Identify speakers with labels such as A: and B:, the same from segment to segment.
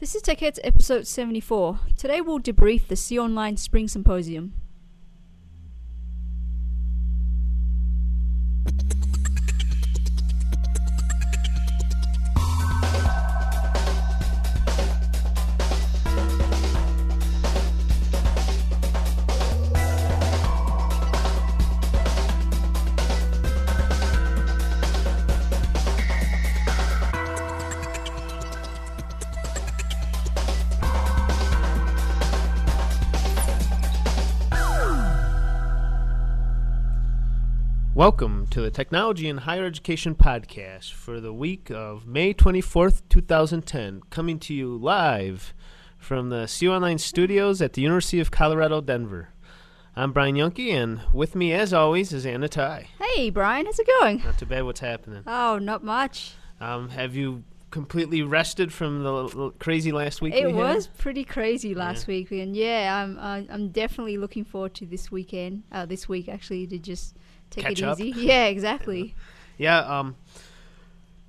A: This is TechHeads episode 74. Today we'll debrief the CU Online Spring Symposium.
B: Welcome to the Technology in Higher Education podcast for the week of May 24th, 2010, coming to you live from the CU Online studios at the University of Colorado, Denver. I'm Brian Yunke, and with me, as always, is Anna Tai.
A: Hey Brian, how's it going?
B: Not too bad, what's happening?
A: Oh, not much.
B: Um, have you completely rested from the l- l- crazy last week?
A: It
B: we
A: was pretty crazy last
B: Yeah.
A: week, and yeah, I'm uh, I'm definitely looking forward to this weekend. Uh, this week actually to just take
B: Catch
A: it
B: up.
A: easy. Yeah, exactly.
B: Yeah, um,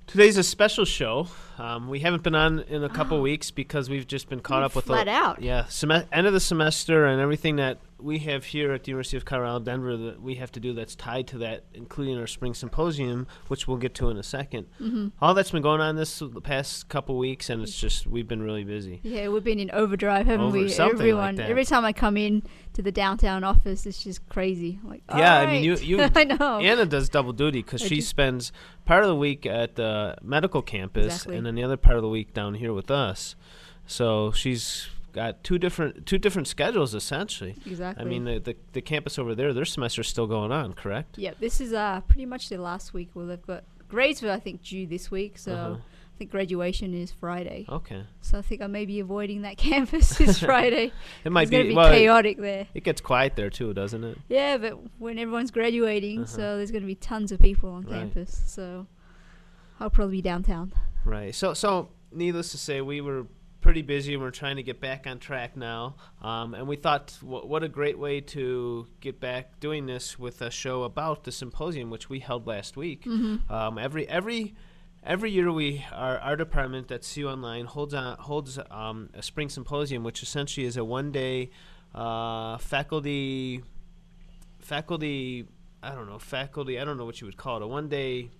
B: today's a special show. Um, we haven't been on in a couple weeks because we've just been caught up with
A: flat
B: the,
A: out.
B: Yeah, sem- end of the semester and everything that we have here at the University of Colorado Denver that we have to do that's tied to that, including our spring symposium, which we'll get to in a 2nd
A: hmm
B: All that's been going on this the past couple weeks, and it's just we've been really busy.
A: Yeah, we've been in overdrive, haven't
B: Over-
A: we?
B: like
A: Everyone,
B: that.
A: every time I come in to the downtown office, it's just crazy. Like,
B: Yeah, I mean, you- you-
A: I know.
B: Anna does double duty because she spends part of the week at the medical campus
A: Exactly.
B: and then the other part of the week down here with us. So she's got two different two different schedules essentially.
A: Exactly.
B: I mean, the, the the campus over there, their semester's still going on, correct?
A: yeah, this is uh pretty much the last week. Well, they've got grades were I think due this week, so
B: Uh-huh.
A: I think graduation is Friday.
B: Okay,
A: So I think I may be avoiding that campus this Friday.
B: it might
A: it's gonna be
B: well. It,
A: chaotic there.
B: it gets quiet there too, doesn't it?
A: Yeah, but when everyone's graduating,
B: Uh-huh.
A: so there's going to be tons of people on
B: Right.
A: campus. So I'll probably be downtown.
B: Right. So, so needless to say, we were pretty busy and we're trying to get back on track now. Um, and we thought, wh- what a great way to get back doing this with a show about the symposium, which we held last week.
A: Mm-hmm.
B: Um, every every every year, we our our department at CU Online holds on, holds um, a spring symposium, which essentially is a one day uh, faculty faculty. I don't know faculty. I don't know what you would call it. A one day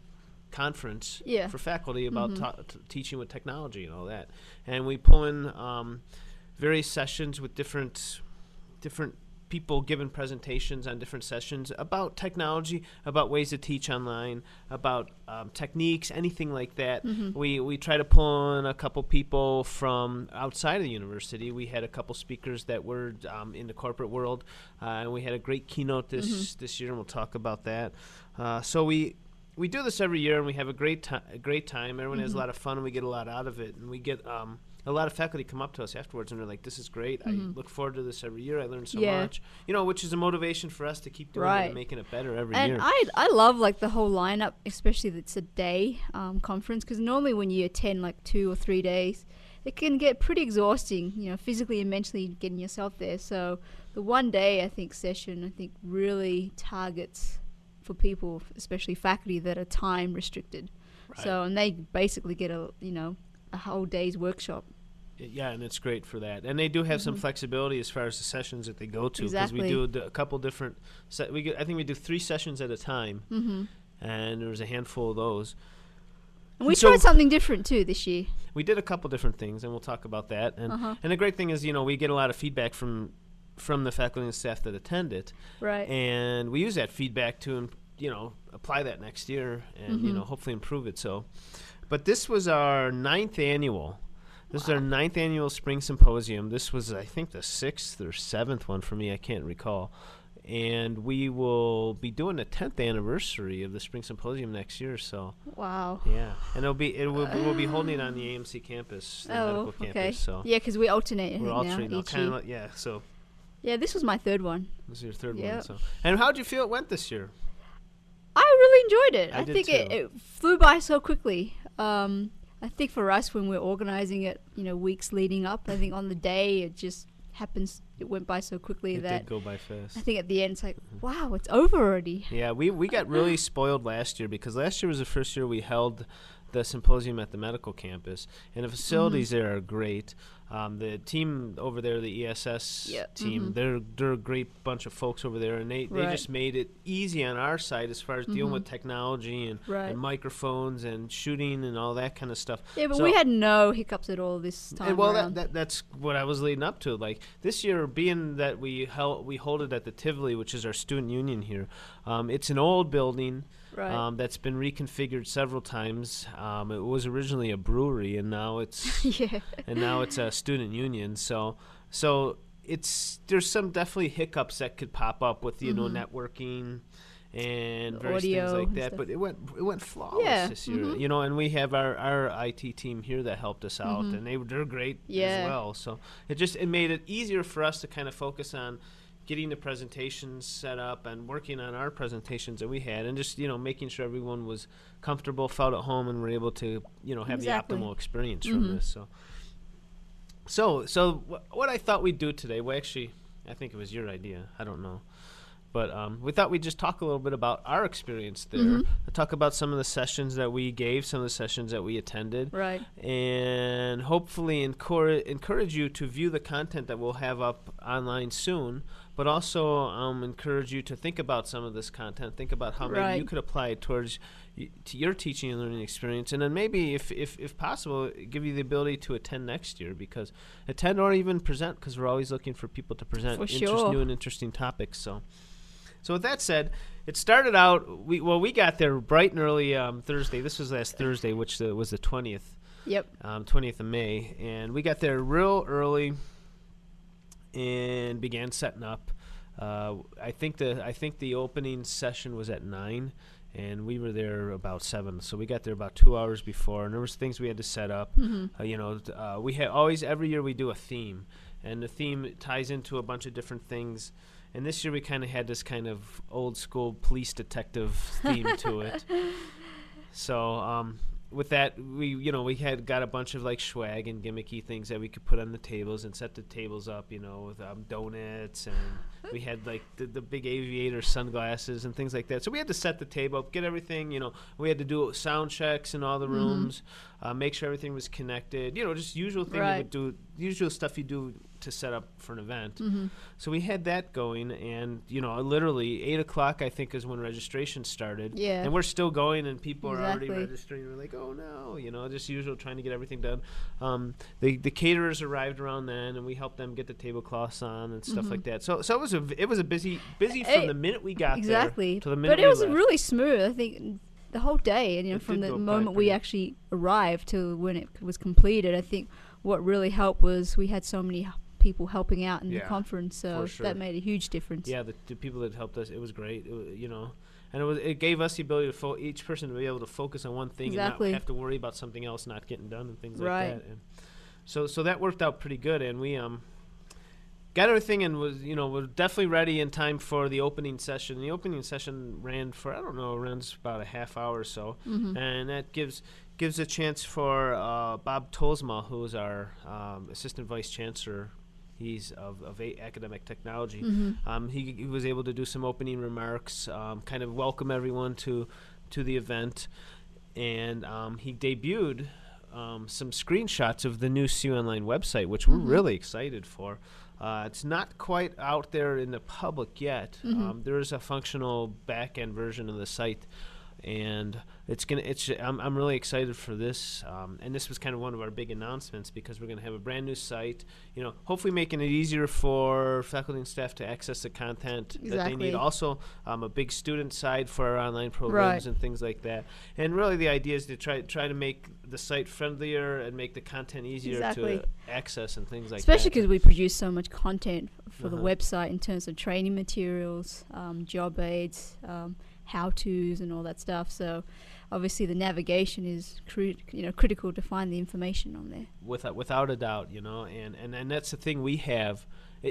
B: conference
A: Yeah.
B: for faculty about
A: Mhm.
B: ta- t- teaching with technology and all that. And we pull in um, various sessions with different different people giving presentations on different sessions about technology, about ways to teach online, about um, techniques, anything like that.
A: Mhm.
B: We we try to pull in a couple people from outside of the university. We had a couple speakers that were um, in the corporate world, uh, and we had a great keynote this this year, and we'll talk about that. Uh, so we we do this every year, and we have a great time. A great time. Everyone has a
A: Mhm.
B: lot of fun, and we get a lot out of it. And we get um, a lot of faculty come up to us afterwards, and they're like, "This is great. I
A: Mhm.
B: look forward to this every year. I learn so
A: Yeah.
B: much." You know, which is a motivation for us to keep doing it and making it better every
A: And
B: year.
A: I I love like the whole lineup, especially that it's a day um, conference. Because normally when you attend like two or three days, it can get pretty exhausting. You know, physically and mentally getting yourself there. So the one day I think session I think really targets for people, especially faculty that are time restricted. So and they basically get a you know a whole day's workshop.
B: Yeah, and it's great for that. And they do have some
A: Mhm.
B: flexibility as far as the sessions that they go to because
A: Exactly.
B: we do a d- a couple different. Se- we get, I think we do three sessions at a time,
A: hmm
B: and there was a handful of those.
A: And we
B: So-
A: tried something different too this year.
B: We did a couple different things, and we'll talk about that. And
A: Uh-huh.
B: and the great thing is, you know, we get a lot of feedback from from the faculty and staff that attend it,
A: Right.
B: and we use that feedback to you know apply that next year and you
A: Mhm.
B: know hopefully improve it so but this was our ninth annual this is our ninth annual spring symposium this was i think the sixth or seventh one for me i can't recall and we will be doing the 10th anniversary of the spring symposium next year so
A: wow.
B: yeah and it'll be it will we'll be holding it on the amc campus the
A: Oh,
B: medical
A: okay.
B: campus so
A: Yeah, because we alternate.
B: We're alternating
A: now
B: kind of yeah so
A: Yeah, this was my third one.
B: this is your third one so and how'd you feel it went this year
A: I really enjoyed it.
B: I
A: I,
B: did
A: think it, it flew by so quickly. Um, I think for us, when we're organizing it, you know, weeks leading up, I think on the day it just happens. It went by so quickly
B: it
A: that
B: did go by fast
A: I think at the end it's like, wow, it's over already.
B: Yeah, we, we got really spoiled last year because last year was the first year we held the symposium at the medical campus, and the facilities there are great. Um, the team over there, the ESS
A: Yep,
B: team,
A: mhm.
B: they're they're a great bunch of folks over there, and they, they
A: Right.
B: just made it easy on our side as far as dealing
A: Mhm.
B: with technology and,
A: Right.
B: and microphones and shooting and all that kind of stuff.
A: Yeah, but
B: So-
A: we had no hiccups at all this time
B: and well, that, that that's what I was leading up to. Like this year, being that we held we hold it at the Tivoli, which is our student union here. Um, it's an old building
A: right.
B: um, that's been reconfigured several times. Um, it was originally a brewery, and now it's
A: yeah.
B: and now it's a student union. So so it's there's some definitely hiccups that could pop up with you know
A: Mhm.
B: networking and various things like that. But it went it went flawless
A: Yeah,
B: this year.
A: mhm.
B: You know, and we have our, our IT team here that helped us out,
A: Mhm.
B: and they were- they're great
A: Yeah.
B: as well. So it just it made it easier for us to kind of focus on getting the presentations set up and working on our presentations that we had and just you know making sure everyone was comfortable felt at home and were able to you know have
A: Exactly.
B: the optimal experience from
A: Mhm.
B: this so so so wh- what i thought we'd do today well actually i think it was your idea i don't know but um, we thought we'd just talk a little bit about our experience there
A: Mhm.
B: talk about some of the sessions that we gave some of the sessions that we attended
A: Right.
B: and hopefully encourage encourage you to view the content that we'll have up online soon, but also um, encourage you to think about some of this content. Think about how maybe you could apply it towards y- to your teaching and learning experience, and then maybe, if, if if possible, give you the ability to attend next year because attend or even present because we're always looking for people to present
A: For
B: interest,
A: sure.
B: new and interesting topics. So. So with that said, it started out. We well, we got there bright and early um, Thursday. This was last Thursday, which uh, was the twentieth
A: Yep.
B: um, 20th of May, and we got there real early and began setting up. Uh, I think the I think the opening session was at nine, and we were there about seven. So we got there about two hours before, and there was things we had to set up.
A: hmm
B: Uh, you know, uh, we had always every year we do a theme, and the theme ties into a bunch of different things. And this year we kind of had this kind of old school police detective theme to it. So um, with that, we you know we had got a bunch of like swag and gimmicky things that we could put on the tables and set the tables up, you know, with um, donuts and we had like the, the big aviator sunglasses and things like that. So we had to set the table up, get everything, you know. We had to do sound checks in all the
A: Mhm.
B: rooms, uh, make sure everything was connected, you know, just usual thing you would do, usual stuff you do to set up for an event.
A: hmm
B: So we had that going, and you know, literally eight o'clock I think is when registration started.
A: Yeah.
B: And we're still going, and people are already registering. We're like, oh no, you know, just usual trying to get everything done. Um, the the caterers arrived around then, and we helped them get the tablecloths on and stuff
A: Mhm.
B: like that. So so it was a it was a busy busy from
A: It-
B: the minute we got
A: Exactly.
B: there to the minute
A: But it was
B: left.
A: really smooth. I think the whole day, and you know,
B: It
A: from the moment we actually arrived to when it was completed, I think what really helped was we had so many people helping out in
B: Yeah,
A: the conference, so
B: sure.
A: that made a huge difference.
B: Yeah, the, the people that helped us, it was great. It you know, and it was it gave us the ability to fo- each person to be able to focus on one thing and
A: Exactly.
B: not have to worry about something else not getting done and things
A: Right.
B: like that. And so so that worked out pretty good, and we um got everything and was you know was definitely ready in time for the opening session. The opening session ran for I don't know runs about a half hour or so,
A: hmm
B: and that gives gives a chance for uh, Bob Tolsma, who is our um, assistant vice chancellor. He's of, of academic technology.
A: hmm
B: Um, he, he was able to do some opening remarks, um, kind of welcome everyone to to the event, and um, he debuted um, some screenshots of the new CU Online website, which we're
A: Mhm.
B: really excited for. Uh, it's not quite out there in the public yet.
A: Mhm.
B: Um, there is a functional back end version of the site, and it's gonna. It's. I'm, I'm really excited for this. Um, and this was kind of one of our big announcements because we're gonna have a brand new site. You know, hopefully making it easier for faculty and staff to access the content that they need. Also, um, a big student side for our online programs
A: Right.
B: and things like that. And really, the idea is to try try to make the site friendlier and make the content easier
A: Exactly.
B: to access and things like
A: Especially
B: that.
A: Especially because we produce so much content for the
B: Uh-huh.
A: website in terms of training materials, um, job aids, um, how tos, and all that stuff. So obviously the navigation is you know critical to find the information on there.
B: without without a doubt, you know, and and and that's the thing we have.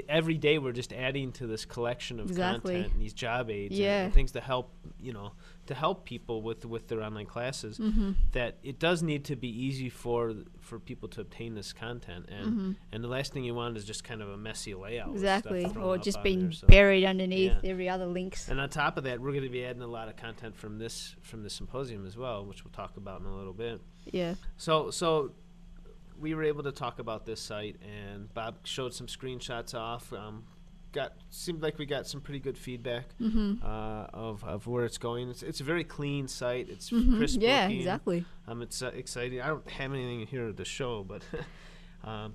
B: Every day we're just adding to this collection of
A: Exactly.
B: content, and these job aids, and-
A: Yeah.
B: and, things to help, you know, to help people with with their online classes.
A: Mm-hmm.
B: That it does need to be easy for for people to obtain this content, and
A: hmm
B: and the last thing you want is just kind of a messy layout,
A: Exactly, or just being
B: there, so-
A: buried underneath
B: Yeah.
A: every other links.
B: And on top of that, we're going to be adding a lot of content from this from the symposium as well, which we'll talk about in a little bit.
A: Yeah.
B: So so we were able to talk about this site, and Bob showed some screenshots off. Um, got seemed like we got some pretty good feedback
A: Mm-hmm.
B: uh, of of where it's going. It's it's a very clean site. It's
A: Mhm.
B: crisp
A: Yeah,
B: looking.
A: exactly.
B: Um, it's uh, exciting. I don't have anything here to show, but um,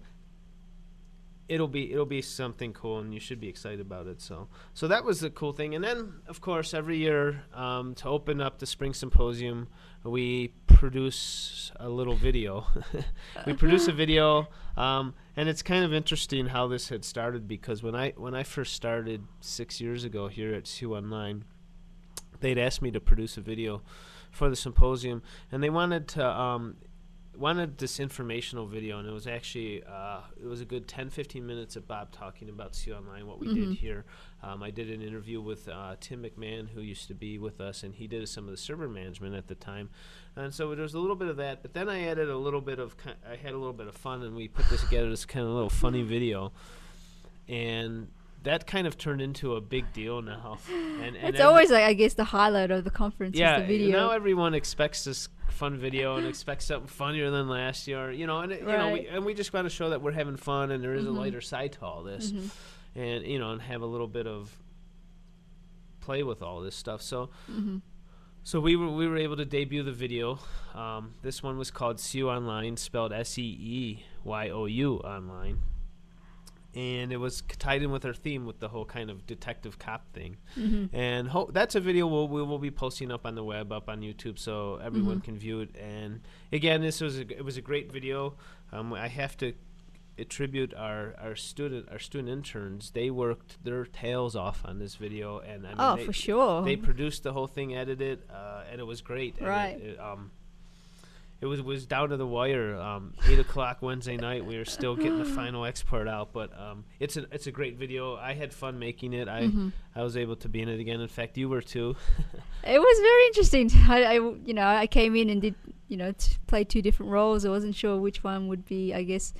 B: it'll be it'll be something cool, and you should be excited about it. So so that was the cool thing. And then of course every year um, to open up the spring symposium, we produce a little video. we produce a video, um, and it's kind of interesting how this had started because when I when I first started six years ago here at CU Online, they'd asked me to produce a video for the symposium, and they wanted to um, wanted this informational video, and it was actually uh, it was a good 10, 15 minutes of Bob talking about CU Online, what we did
A: Mhm.
B: here. Um, I did an interview with uh, Tim McMahon, who used to be with us, and he did some of the server management at the time, and so there was a little bit of that. But then I added a little bit of I had a little bit of fun, and we put this together this kind of a little funny video, and that kind of turned into a big deal now. And, and
A: It's
B: every-
A: always like I guess the highlight of the conference
B: yeah,
A: is the video.
B: now everyone expects this fun video and expects something funnier than last year. You know, and it, you know, we, and we just want to show that we're having fun and there is
A: Mhm.
B: a lighter side to all this,
A: Mhm.
B: and you know, and have a little bit of play with all this stuff. So,
A: Mhm.
B: so we were we were able to debut the video. Um, this one was called "See You Online," spelled S E E Y O U online. And it was tied in with our theme with the whole kind of detective cop thing
A: Mhm.
B: and ho- that's a video we'll, we will be posting up on the web, up on YouTube, so everyone
A: Mhm.
B: can view it. And again, this was a, it was a great video. Um, I have to attribute our, our student our student interns. They worked their tails off on this video, and I mean,
A: Oh,
B: they,
A: for sure.
B: they produced the whole thing, edited, uh, and it was great. And it-
A: Right.
B: It, um, it was was down to the wire. Um, Eight o'clock Wednesday night, we were still getting the final export out, but um, it's a it's a great video. I had fun making it. I
A: Mhm.
B: I was able to be in it again. In fact, you were too.
A: It was very interesting. I, I, you know, I came in and did, you know, t- play two different roles. I wasn't sure which one would be, I guess,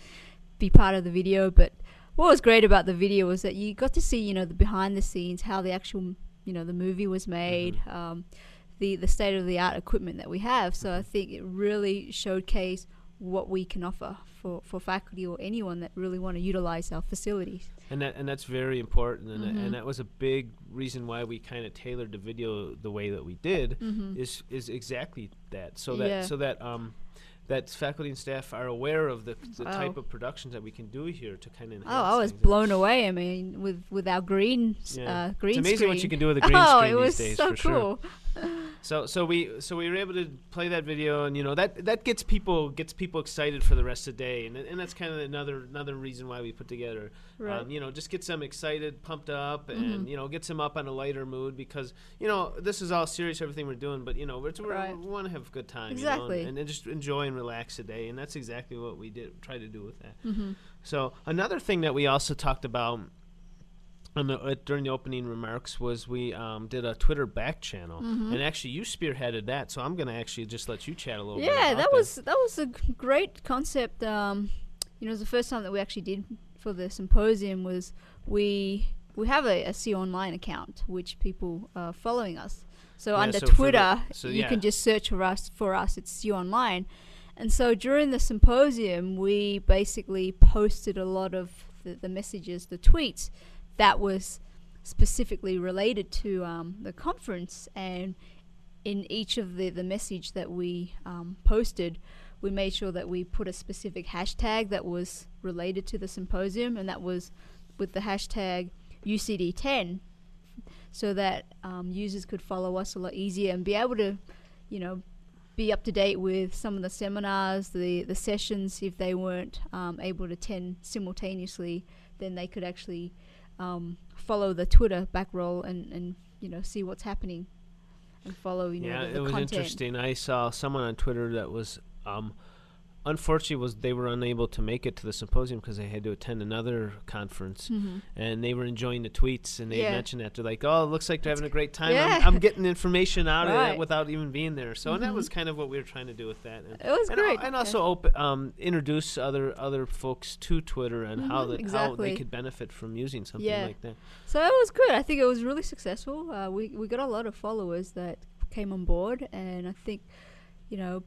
A: be part of the video. But what was great about the video was that you got to see, you know, the behind the scenes, how the actual, you know, the movie was made, um, the the state of the art equipment that we have. So I think it really showcased what we can offer for, for faculty or anyone that really want to utilize our facilities.
B: and that and that's very important. And,
A: Mhm.
B: and that was a big reason why we kind of tailored the video the way that we did.
A: Mm-hmm.
B: Is is exactly that. So that
A: Yeah.
B: so that um. That faculty and staff are aware of the, the
A: Wow.
B: type of productions that we can do here to kind of.
A: Oh, I was blown away. I mean, with with our green,
B: Yeah.
A: uh, green
B: It's amazing
A: screen.
B: what you can do with a green
A: oh,
B: screen
A: it was
B: these days,
A: so
B: cool. sure. So so we so we were able to play that video, and you know that that gets people gets people excited for the rest of the day, and and that's kind of another another reason why we put together.
A: Right.
B: Um, you know, just gets them excited, pumped up, and
A: Mhm.
B: you know gets them up on a lighter mood because you know this is all serious everything we're doing, but you know we're, we're,
A: Right.
B: we want to have a good time,
A: Exactly.
B: you know, and, and just enjoy and relax the day, and that's exactly what we did try to do with that.
A: hmm
B: So another thing that we also talked about on the, uh, during the opening remarks was we um, did a Twitter back channel,
A: Mhm.
B: and actually you spearheaded that. So I'm going to actually just let you chat a little bit.
A: Yeah, that was that was a great concept. Um, you know, it was the first time that we actually did for the symposium was we we have a a, a CU online account which people are following us. So
B: Yeah,
A: under
B: so for the-
A: Twitter,
B: so
A: you
B: yeah.
A: can just search for us. For us, it's CU online. And so during the symposium, we basically posted a lot of the, the messages, the tweets that was specifically related to um, the conference. And in each of the, the message that we um, posted, we made sure that we put a specific hashtag that was related to the symposium, and that was with the hashtag UCD10, so that um, users could follow us a lot easier and be able to, you know, be up to date with some of the seminars, the the sessions. If they weren't um, able to attend simultaneously, then they could actually um, follow the Twitter back roll and, and you know see what's happening and follow you know
B: yeah,
A: the, the
B: it was
A: content.
B: interesting. I saw someone on Twitter that was, um, unfortunately, was they were unable to make it to the symposium because they had to attend another conference,
A: Mhm.
B: and they were enjoying the tweets, and they
A: Yeah.
B: mentioned that they're like, "Oh, it looks like they're having a great time.
A: Yeah.
B: I'm, I'm getting information out of
A: Right.
B: it without even being there." So, and that
A: Mhm.
B: was kind of what we were trying to do with that. And
A: It was
B: and,
A: great.
B: al- and also open, um, introduce other other folks to Twitter and how
A: Mhm,
B: that how they could benefit from using something
A: Yeah.
B: like that.
A: So it was good. I think it was really successful. Uh, we we got a lot of followers that came on board, and I think you know,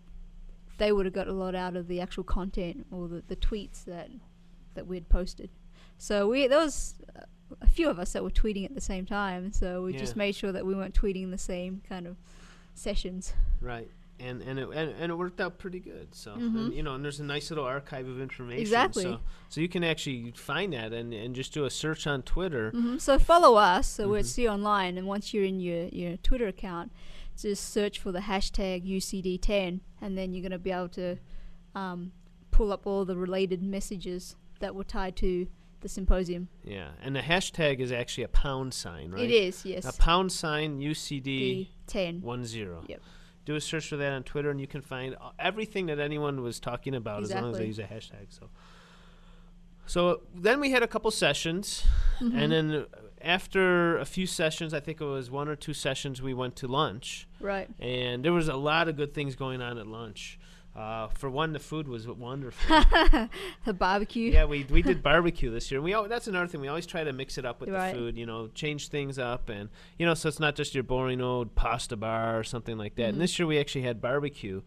A: they would have got a lot out of the actual content or the, the tweets that that we had posted. So we there was a few of us that were tweeting at the same time. So we just made sure that we weren't tweeting the same kind of sessions.
B: Right. And and it and, and it worked out pretty good. So and,
A: Mhm.
B: you know, and there's a nice little archive of information.
A: Exactly.
B: So, so you can actually find that and, and just do a search on Twitter.
A: hmm So follow us. So we're at
B: Mhm.
A: See Online, and once you're in your your Twitter account, just search for the hashtag UCD10, and then you're gonna be able to um, pull up all the related messages that were tied to the symposium.
B: Yeah. And the hashtag is actually a pound sign, right?
A: It is yes.
B: A pound sign UCD
A: the 10.
B: one zero.
A: Yep.
B: Do a search for that on Twitter, and you can find everything that anyone was talking about as long as they use a hashtag. So, so then we had a couple sessions,
A: Mhm.
B: and then after a few sessions, I think it was one or two sessions, we went to lunch,
A: right.
B: and there was a lot of good things going on at lunch. Uh, for one, the food was wonderful.
A: the barbecue.
B: yeah, we we did barbecue this year. We that's another thing. We always try to mix it up with
A: Right.
B: the food. You know, change things up, and you know, so it's not just your boring old pasta bar or something like that.
A: Mhm.
B: And this year we actually had barbecue,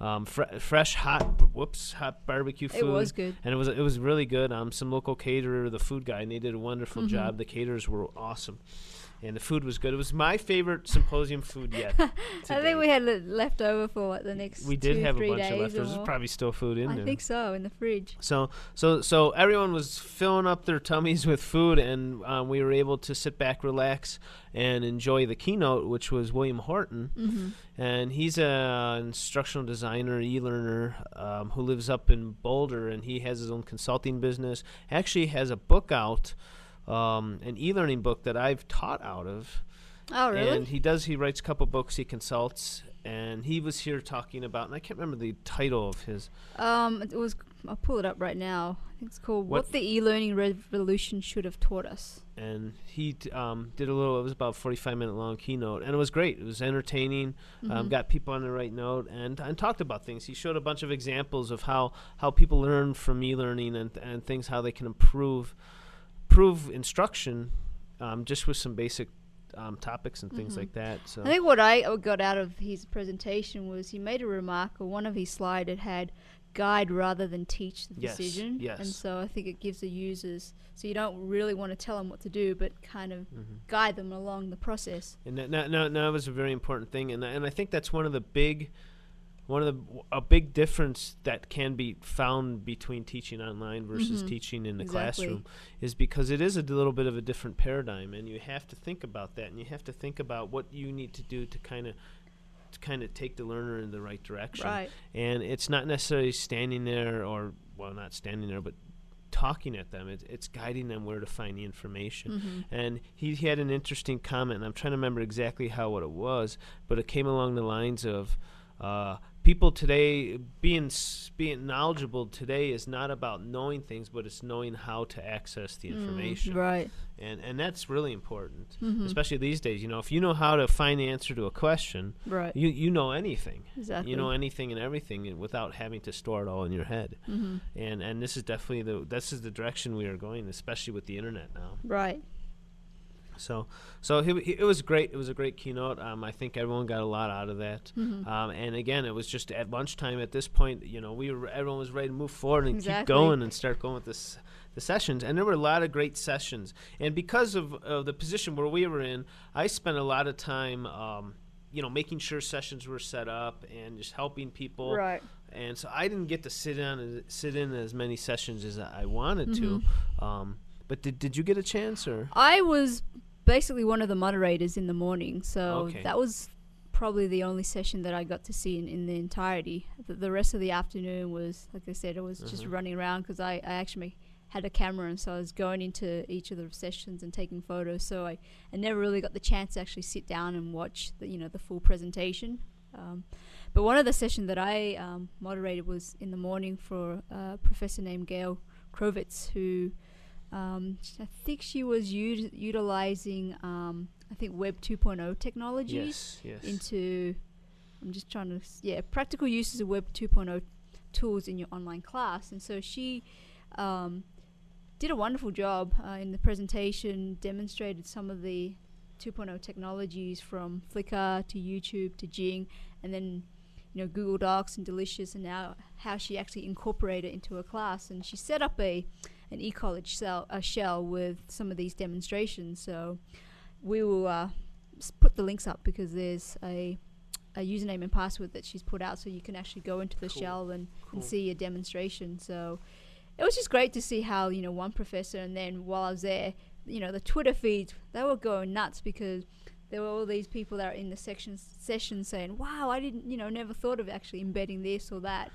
B: um, fre- fresh hot, whoops, hot barbecue food.
A: It was good.
B: and it was it was really good. Um, some local caterer, the food guy, and they did a wonderful
A: Mhm.
B: job. The caterers were awesome, and the food was good. It was my favorite symposium food yet.
A: I think we had le- left over for what, the next
B: we did
A: two,
B: have a bunch of leftovers. There's probably still food in
A: I
B: there.
A: I think so in the fridge.
B: So so so everyone was filling up their tummies with food, and um, we were able to sit back, relax, and enjoy the keynote, which was William Horton,
A: hmm
B: and he's an instructional designer, e-learner um, who lives up in Boulder, and he has his own consulting business. Actually, has a book out, um, an e-learning book that I've taught out of.
A: Oh really?
B: And he does. He writes a couple books. He consults, and he was here talking about. And I can't remember the title of his.
A: Um, it was. I'll pull it up right now. I think it's called
B: What-
A: "What, the E-Learning Revolution Should Have Taught Us."
B: and he t- um, did a little. It was about a forty-five minute long keynote, and it was great. It was entertaining. Um,
A: Mhm.
B: got people on the right note, and and talked about things. He showed a bunch of examples of how how people learn from e-learning and and things how they can improve improve instruction, um, just with some basic um, topics and things
A: Mhm.
B: like that. So
A: I think what I uh, got out of his presentation was he made a remark, or one of his slides it had guide rather than teach the
B: Yes,
A: decision. And so I think it gives the users, so you don't really want to tell them what to do, but kind of
B: Mhm.
A: guide them along the process.
B: And that, that, that, that was a very important thing, and and I think that's one of the big, one of the a big difference that can be found between teaching online versus
A: Mhm.
B: teaching in the
A: Exactly.
B: classroom is because it is a little bit of a different paradigm, and you have to think about that, and you have to think about what you need to do to kind of to kind of take the learner in the right direction.
A: Right.
B: And it's not necessarily standing there or well, not standing there, but talking at them. It, it's guiding them where to find the information
A: hmm
B: and he, he had an interesting comment and i'm trying to remember exactly how what it was but it came along the lines of uh, people today being being knowledgeable today is not about knowing things but it's knowing how to access the information
A: Mm, right.
B: and and that's really important
A: Mhm.
B: especially these days you know if you know how to find the answer to a question
A: Right.
B: you you know anything
A: exactly.
B: you know anything and everything without having to store it all in your head
A: hmm
B: and and this is definitely the this is the direction we are going especially with the internet now
A: Right.
B: So, so he, he- it was great. It was a great keynote. Um, I think everyone got a lot out of that.
A: hmm
B: Um, and again, it was just at lunchtime. At this point, you know, we were everyone was ready to move forward and keep going and start going with this the sessions. And there were a lot of great sessions. And because of, of the position where we were in, I spent a lot of time. Um, you know, making sure sessions were set up and just helping people.
A: Right.
B: And so I didn't get to sit in as- sit in as many sessions as I wanted
A: Mhm.
B: to. Um, but did did you get a chance or?
A: I was basically one of the moderators in the morning, so
B: Okay.
A: that was probably the only session that I got to see in, in the entirety. The, the rest of the afternoon was, like I said, I was just
B: Mhm.
A: running around because I, I actually had a camera, and so I was going into each of the sessions and taking photos. So I, I never really got the chance to actually sit down and watch the you know the full presentation. Um, but one of the sessions that I um, moderated was in the morning for a professor named Gail Krovitz, who um, I think she was ut- utilizing, um, I think, Web 2.0 technologies
B: Yes, yes.
A: into. I'm just trying to, yeah, practical uses of Web 2.0 tools in your online class. And so she um, did a wonderful job uh, in the presentation, demonstrated some of the 2.0 technologies from Flickr to YouTube to Jing, and then you know Google Docs and Delicious, and now how she actually incorporated it into her class. And she set up a an e-college shell, a shell with some of these demonstrations. So we will uh, put the links up because there's a a username and password that she's put out, so you can actually go into the
B: Cool.
A: shell and,
B: Cool.
A: and see a demonstration. So it was just great to see how you know one professor, and then while I was there, you know the Twitter feeds they were going nuts because there were all these people that are in the section session saying, "Wow, I didn't, you know, never thought of actually embedding this or that."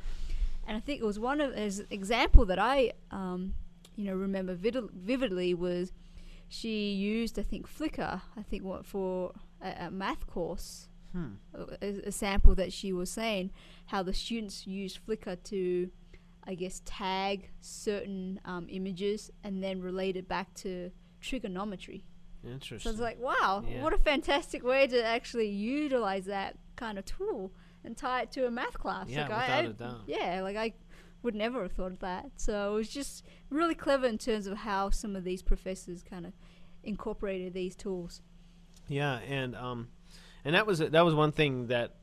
A: And I think it was one of as example that I, um, you know, remember vid- vividly was she used I think Flickr I think what for a, a math course
B: Hmm.
A: a, a sample that she was saying how the students used Flickr to, I guess, tag certain um, images and then relate it back to trigonometry.
B: Interesting.
A: So it's like, wow,
B: Yeah.
A: what a fantastic way to actually utilize that kind of tool and tie it to a math class.
B: Yeah,
A: like I-
B: without
A: I,
B: a doubt.
A: Yeah, like I would never have thought of that. So it was just really clever in terms of how some of these professors kind of incorporated these tools.
B: Yeah, and um, and that was that was one thing that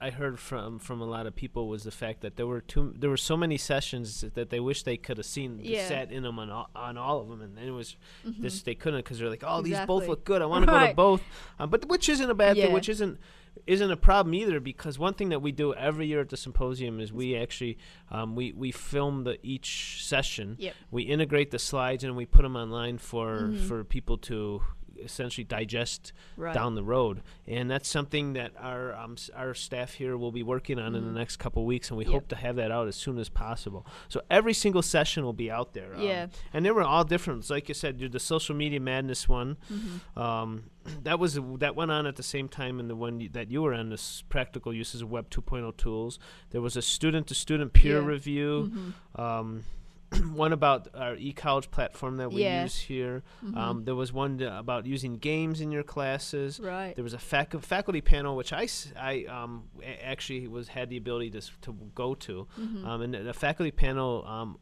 B: I heard from from a lot of people was the fact that there were too there were so many sessions that they wish they could have seen
A: Yeah.
B: set in them on all, on all of them, and then it was
A: Mhm.
B: this they couldn't because they're like, oh, these both look good. I want to go to both, um, but which isn't a bad thing, which isn't isn't a problem either because one thing that we do every year at the symposium is we actually um, we we film the each session
A: Yep.
B: we integrate the slides and we put them online for
A: Mhm.
B: for people to essentially digest
A: Right.
B: down the road and that's something that our um, our staff here will be working on in the
A: Mhm.
B: next couple weeks and we
A: Yep.
B: hope to have that out as soon as possible so every single session will be out there um,
A: Yeah.
B: and they were all different like you said the social media madness one
A: Mhm.
B: um, that was that went on at the same time in the one that you were on this practical uses of web 2.0 tools there was a student to student peer
A: Yeah.
B: review
A: Mhm.
B: um, one about our e-college platform that we
A: Yeah.
B: use here.
A: Mhm.
B: Um, there was one to- about using games in your classes.
A: right.
B: There was a fac- faculty panel which I um, a- actually was had the ability to, to go to,
A: Mhm.
B: um, and the the faculty panel um,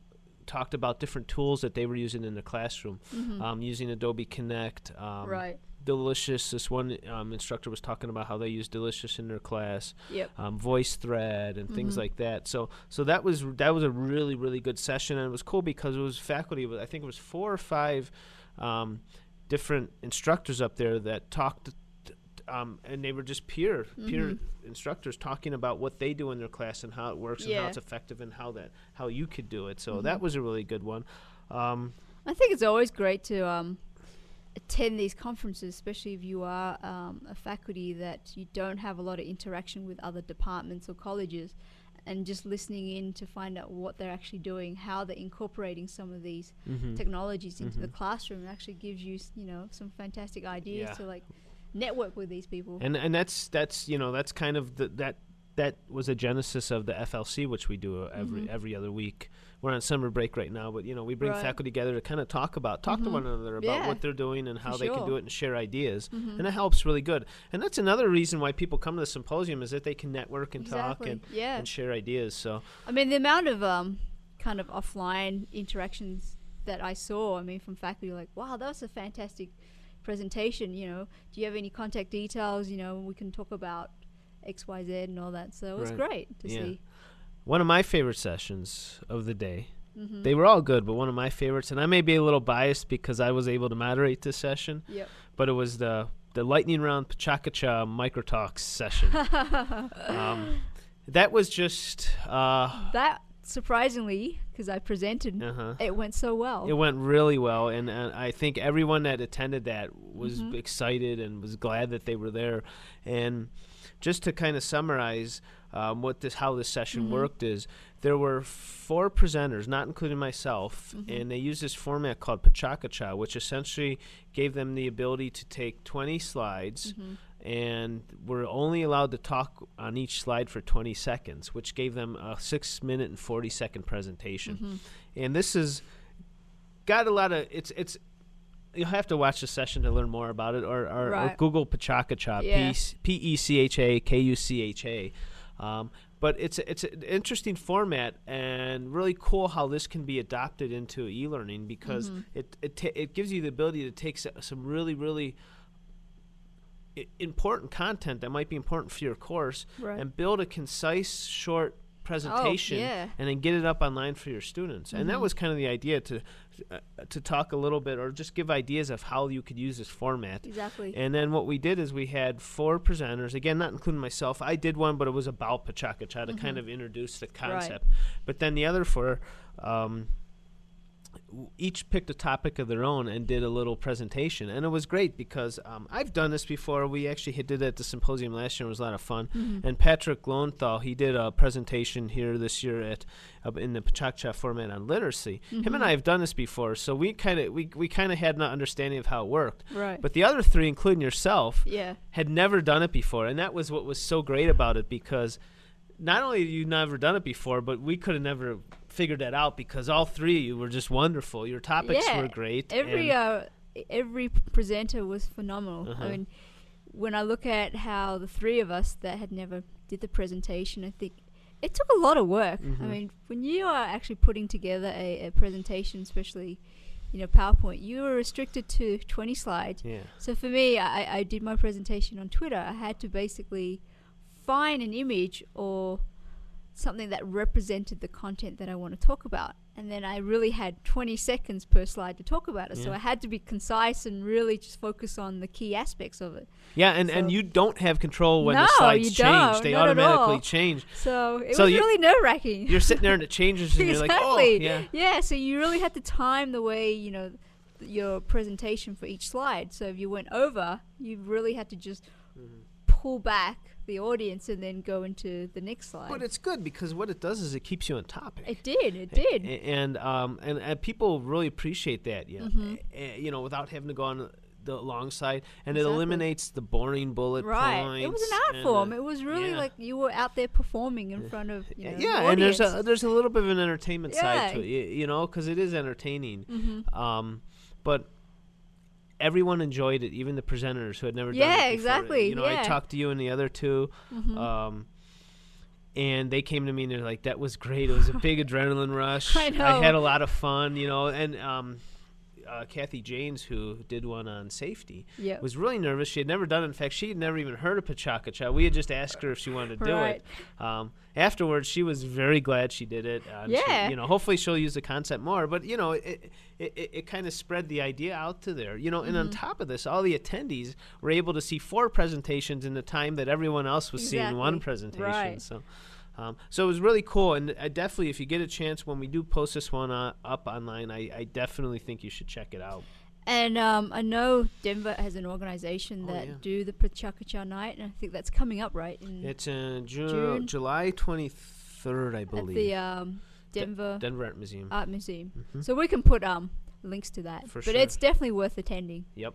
B: talked about different tools that they were using in the classroom,
A: Mhm.
B: um, using Adobe Connect. Um,
A: right.
B: Delicious. This one um, instructor was talking about how they use Delicious in their class
A: Yep.
B: um, voice thread and things
A: Mhm.
B: like that. So so that was that was a really really good session and it was cool because it was faculty. I think it was four or five um, different instructors up there that talked. Um, and they were just peer peer
A: Mhm.
B: instructors talking about what they do in their class and how it works and how it's effective and how that how you could do it. So that
A: Mhm.
B: was a really good one. Um,
A: I think it's always great to um, attend these conferences, especially if you are um, a faculty that you don't have a lot of interaction with other departments or colleges, and just listening in to find out what they're actually doing, how they're incorporating some of these
B: mhm.
A: technologies into the
B: Mhm.
A: classroom, actually gives you, s- you know, some fantastic ideas
B: Yeah.
A: to like network with these people.
B: and and that's that's you know that's kind of the, that that was a genesis of the FLC, which we do every
A: Mhm.
B: every other week. We're on summer break right now, but you know we bring
A: Right.
B: faculty together to kind of talk about talk to
A: Mhm.
B: one another about
A: Yeah,
B: what they're doing and how
A: for
B: they can do it and share ideas,
A: Mhm.
B: and it helps really good. And that's another reason why people come to the symposium is that they can network and
A: exactly.
B: talk and,
A: yeah.
B: and share ideas. So
A: I mean, the amount of um, kind of offline interactions that I saw, I mean, from faculty, like, wow, that was a fantastic presentation. You know, do you have any contact details? You know, we can talk about X, Y, Z, and all that. So it was
B: Right.
A: great to
B: Yeah.
A: see.
B: one of my favorite sessions of the day.
A: Mm-hmm.
B: They were all good, but one of my favorites, and I may be a little biased because I was able to moderate this session,
A: Yep.
B: but it was the the lightning round Pecha Kucha micro talks session. um, that was just uh,
A: that surprisingly, because I presented,
B: uh-huh.
A: it went so well.
B: It went really well, and, and I think everyone that attended that was
A: Mhm.
B: excited and was glad that they were there. And just to kind of summarize um, what this how this session
A: Mhm.
B: worked is there were four presenters, not including myself,
A: Mhm.
B: and they used this format called Pecha Kucha, which essentially gave them the ability to take 20 slides
A: Mhm.
B: And were only allowed to talk on each slide for 20 seconds, which gave them a six minute and 40 second presentation.
A: Mhm.
B: And this is got a lot of it's it's. You'll have to watch the session to learn more about it, or, or, or
A: Right.
B: Google Pecha Kucha,
A: Yeah.
B: P E C H A K U C H A. Um, but it's it's an interesting format and really cool how this can be adopted into e-learning because
A: Mhm.
B: it it ta- it gives you the ability to take s- some really really important content that might be important for your course
A: Right.
B: and build a concise short presentation
A: Oh, yeah.
B: and then get it up online for your students and that
A: Mhm.
B: was kind of the idea to uh, to talk a little bit or just give ideas of how you could use this format
A: Exactly.
B: and then what we did is we had four presenters, again, not including myself. I did one, but it was about Pecha Kucha to kind
A: Mhm.
B: of introduce the concept. But then the other four, um, each picked a topic of their own and did a little presentation. And it was great because um, I've done this before. We actually did it at the symposium last year. It was a lot of fun.
A: Mhm.
B: And Patrick Lowenthal, he did a presentation here this year at uh, in the Pecha Kucha format on literacy. Him
A: Mhm.
B: and I have done this before, so we kind of we, we kind of had an understanding of how it worked.
A: right.
B: But the other three, including yourself,
A: yeah.
B: had never done it before, and that was what was so great about it because not only you never done it before, but we could have never figured that out because all three of you were just wonderful. Your topics
A: Yeah,
B: were great.
A: Every
B: and-
A: uh, every presenter was phenomenal.
B: Uh-huh.
A: I mean, when I look at how the three of us that had never did the presentation, I think it took a lot of work. I
B: Mhm.
A: mean, when you are actually putting together a, a presentation, especially you know PowerPoint, you were restricted to 20 slides.
B: yeah.
A: So for me, I, I did my presentation on Twitter. I had to basically find an image or something that represented the content that I want to talk about. And then I really had 20 seconds per slide to talk about it. So I had to be concise and really just focus on the key aspects of it.
B: Yeah, and, and you don't have control when the
A: No,
B: slides
A: you
B: change. They automatically
A: all.
B: change.
A: So it
B: So
A: was
B: you-
A: really nerve wracking.
B: You're sitting there and it changes, and you're like, oh, yeah.
A: Yeah, so you really had to time the way, you know, th- your presentation for each slide. So if you went over, you really had to just
B: Mm-hmm.
A: pull back the audience and then go into the next slide.
B: But it's good because what it does is it keeps you on topic.
A: it did, it did.
B: And um and, and people really appreciate that yeah
A: Mhm.
B: A- you know without having to go on the long side and it eliminates the boring bullet
A: right.
B: points
A: It was an art form.
B: uh,
A: It was really
B: yeah.
A: like you were out there performing in front of, you know,
B: yeah and there's a there's a little bit of an entertainment side to it
A: Yeah.
B: you know because it is entertaining
A: Mhm.
B: um but everyone enjoyed it even the presenters who had never done
A: Yeah,
B: it before.
A: exactly,
B: you know i talked to you and the other two
A: Mhm.
B: um and they came to me and they're like, "That was great. It was a big adrenaline rush.
A: I know.
B: had a lot of fun, you know." And um, uh, Kathy Janes, who did one on safety,
A: yeah.
B: was really nervous. She had never done it. In fact, she had never even heard of Pecha Kucha. We had just asked her if she wanted to do
A: Right.
B: it. Um, afterwards, she was very glad she did it. Uh, and she-
A: Yeah.
B: you know, hopefully she'll use the concept more. But you know, it it, it, it kind of spread the idea out to there. You know, and on
A: Mhm.
B: top of this, all the attendees were able to see four presentations in the time that everyone else was seeing one presentation.
A: Right.
B: So. Um, so it was really cool, and I definitely, if you get a chance when we do post this one uh, up online, I, I definitely think you should check it out.
A: And um, I know Denver has an organization
B: Oh,
A: that
B: yeah.
A: do the Pecha Kucha night, and I think that's coming up, right? In,
B: It's in Ju-
A: June?
B: July 23rd, I believe.
A: at the um,
B: De-
A: Denver
B: Denver Art Museum.
A: Art Museum.
B: Mhm.
A: So we can put um, links to that.
B: For
A: but
B: sure.
A: it's definitely worth attending.
B: Yep.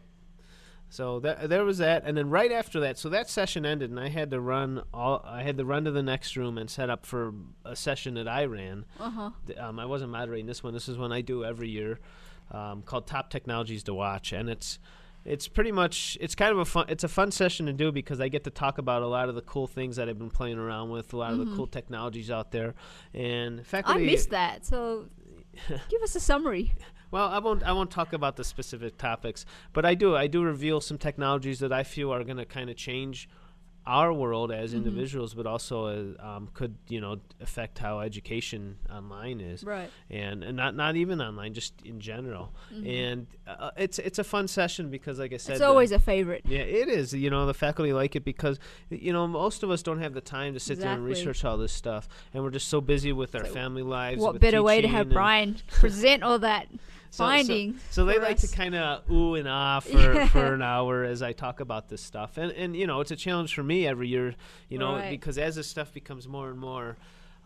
B: So that, there was that, and then right after that, so that session ended, and I had to run all. I had to run to the next room and set up for a session that I ran.
A: Uh huh.
B: Um, I wasn't moderating this one. This is one I do every year, um, called Top Technologies to Watch, and it's it's pretty much it's kind of a fun it's a fun session to do because I get to talk about a lot of the cool things that I've been playing around with, a lot of the cool technologies out there, and
A: I missed that. So give us a summary.
B: Well, I won't. I won't talk about the specific topics, but I do. I do reveal some technologies that I feel are going to kind of change our world as
A: Mhm.
B: individuals, but also uh, um, could you know affect how education online is,
A: Right.
B: and, and not not even online, just in general.
A: Mhm.
B: And uh, it's it's a fun session because, like I said,
A: It's
B: the-
A: always a favorite.
B: yeah, it is. You know, the faculty like it because, you know, most of us don't have the time to sit there and research all this stuff, and we're just so busy with our
A: So
B: family lives.
A: What better way to have Brian present all that
B: so- so- so they like to kind of ooh and ah for,
A: Yeah.
B: for an hour as I talk about this stuff, and and you know it's a challenge for me every year, you know,
A: Right.
B: because as this stuff becomes more and more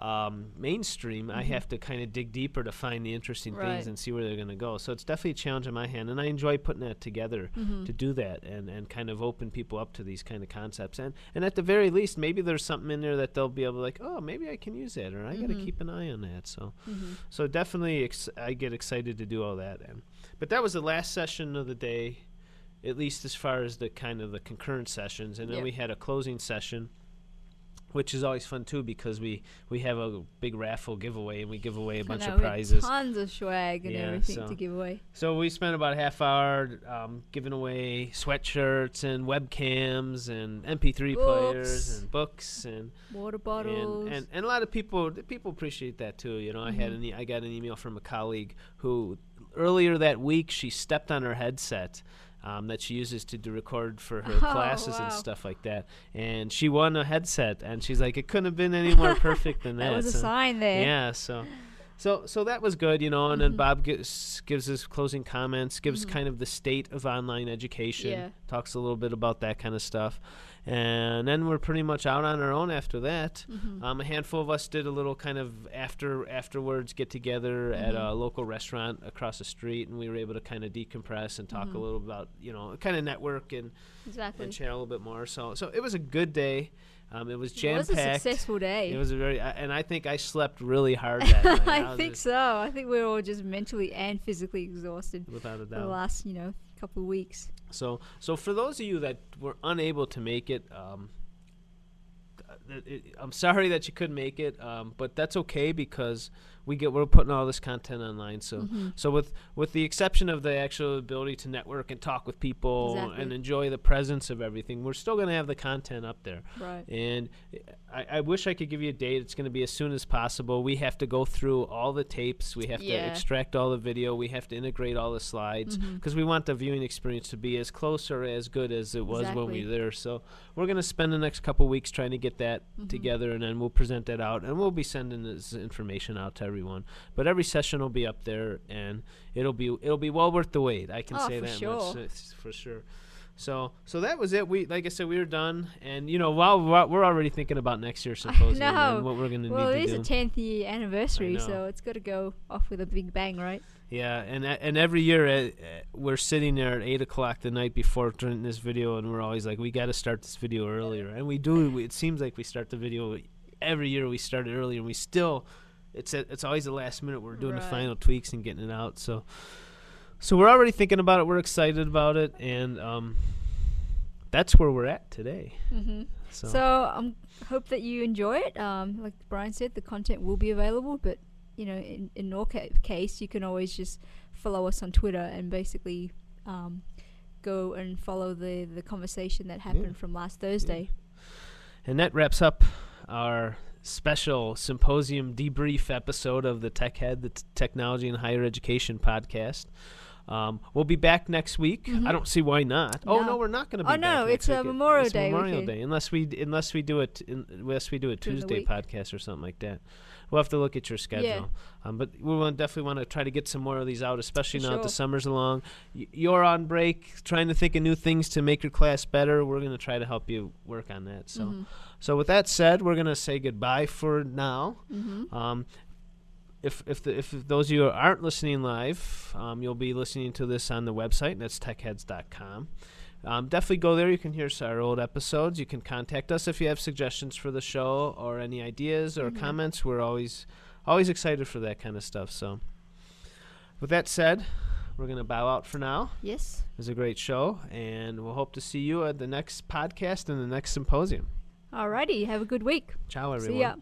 B: um, mainstream, I
A: Mhm.
B: have to kind of dig deeper to find the interesting
A: Right.
B: things and see where they're going to go. So it's definitely a challenge in my hand, and I enjoy putting that together
A: Mhm.
B: to do that and, and kind of open people up to these kind of concepts. And and at the very least, maybe there's something in there that they'll be able to like, oh, maybe I can use that, or I got to keep an eye on that. So.
A: Mhm.
B: So definitely, ex- I get excited to do all that. And but that was the last session of the day, at least as far as the kind of the concurrent sessions. And then
A: Yep.
B: we had a closing session which is always fun too because we we have a big raffle giveaway and we give away a bunch of prizes.
A: Tons of swag and
B: Yeah,
A: everything
B: so-
A: to give away.
B: So we spent about a half hour um, giving away sweatshirts and webcams and MP3 players and books and
A: Water bottles.
B: and, and and a lot of people people appreciate that too. You know, I had
A: Mhm.
B: an e- I got an email from a colleague who earlier that week she stepped on her headset. Um, that she uses to do record for her
A: Oh,
B: classes and stuff like that, and she won a headset, and she's like, "It couldn't have been any more perfect than that."
A: that was a sign there.
B: yeah, so so so that was good, you know. And then
A: Mhm.
B: Bob gives gives his closing comments, gives
A: Mhm.
B: kind of the state of online education,
A: Yeah.
B: talks a little bit about that kind of stuff, and then we're pretty much out on our own after that.
A: Mhm.
B: Um, a handful of us did a little kind of after afterwards get together at
A: Mhm.
B: a local restaurant across the street, and we were able to kind of decompress and talk a
A: Mhm.
B: little about you know kind of network and
A: exactly.
B: and chat a little bit more. So so it was a good day. Um, it was jam It
A: was a successful day.
B: It was a very, I- and I think I slept really hard that night.
A: I
B: was
A: think so. I think we were all just mentally and physically exhausted
B: without a
A: for the last, you know, couple of weeks.
B: So, so for those of you that were unable to make it, um, th- it, I'm sorry that you couldn't make it, um, but that's okay because we get we're putting all this content online. So,
A: Mhm.
B: so with with the exception of the actual ability to network and talk with people
A: Exactly.
B: and enjoy the presence of everything, we're still going to have the content up there.
A: Right.
B: And I, I wish I could give you a date. It's going to be as soon as possible. We have to go through all the tapes. We have to extract all the video. We have to integrate all the slides because we want the viewing experience to be as close or as good as it was when we were there. So we're going to spend the next couple weeks trying to get that
A: Mhm.
B: together, and then we'll present that out, and we'll be sending this information out to everyone. But every session will be up there, and it'll be it'll be well worth the wait. I can
A: Oh,
B: say that
A: sure.
B: much for sure. So so that was it. We like I said, we were done, and you know, while while we're already thinking about next year's symposium and what we're going to
A: Well, it is a
B: do.
A: 10th year anniversary, so it's got to go off with a big bang, right?
B: Yeah, and and every year uh, uh, we're sitting there at eight o'clock the night before doing this video, and we're always like, we got to start this video earlier, and we do. we- It seems like we start the video every year. We start it earlier, and we still. It's at, it's always the last minute. We're doing the final tweaks and getting it out. So, so we're already thinking about it. We're excited about it, and um, that's where we're at today.
A: hmm
B: So,
A: So I um, hope that you enjoy it. Um, like Brian said, the content will be available, but you know, in in your ca- case, you can always just follow us on Twitter and basically um, go and follow the the conversation that happened from last Thursday.
B: And that wraps up our special symposium debrief episode of the Tech Head, the t- Technology and Higher Education podcast. Um, we'll be back next week.
A: Mhm.
B: I don't see why not. Oh
A: No.
B: no, we're not going to be.
A: Oh,
B: back
A: no, it's, uh,
B: week. It-
A: Memorial
B: it's
A: Day
B: Memorial. Day, unless we unless we do it unless we do a Tuesday podcast or something like that. We'll have to look at your schedule. Um, but we want definitely want to try to get some more of these out, especially now that the summer's along. Y- you're on break, trying to think of new things to make your class better. We're going to try to help you work on that. So.
A: Mhm.
B: So with that said, we're gonna say goodbye for now.
A: Mhm.
B: Um, if if the, if those of you aren't listening live, um, you'll be listening to this on the website. And that's techheads.com. Um, definitely go there. You can hear our old episodes. You can contact us if you have suggestions for the show or any ideas or
A: Mhm.
B: comments. We're always always excited for that kind of stuff. So, with that said, we're gonna bow out for now.
A: Yes.
B: It was a great show, and we'll hope to see you at the next podcast and the next symposium.
A: Alrighty. Have a good week.
B: Ciao, everyone.
A: See ya.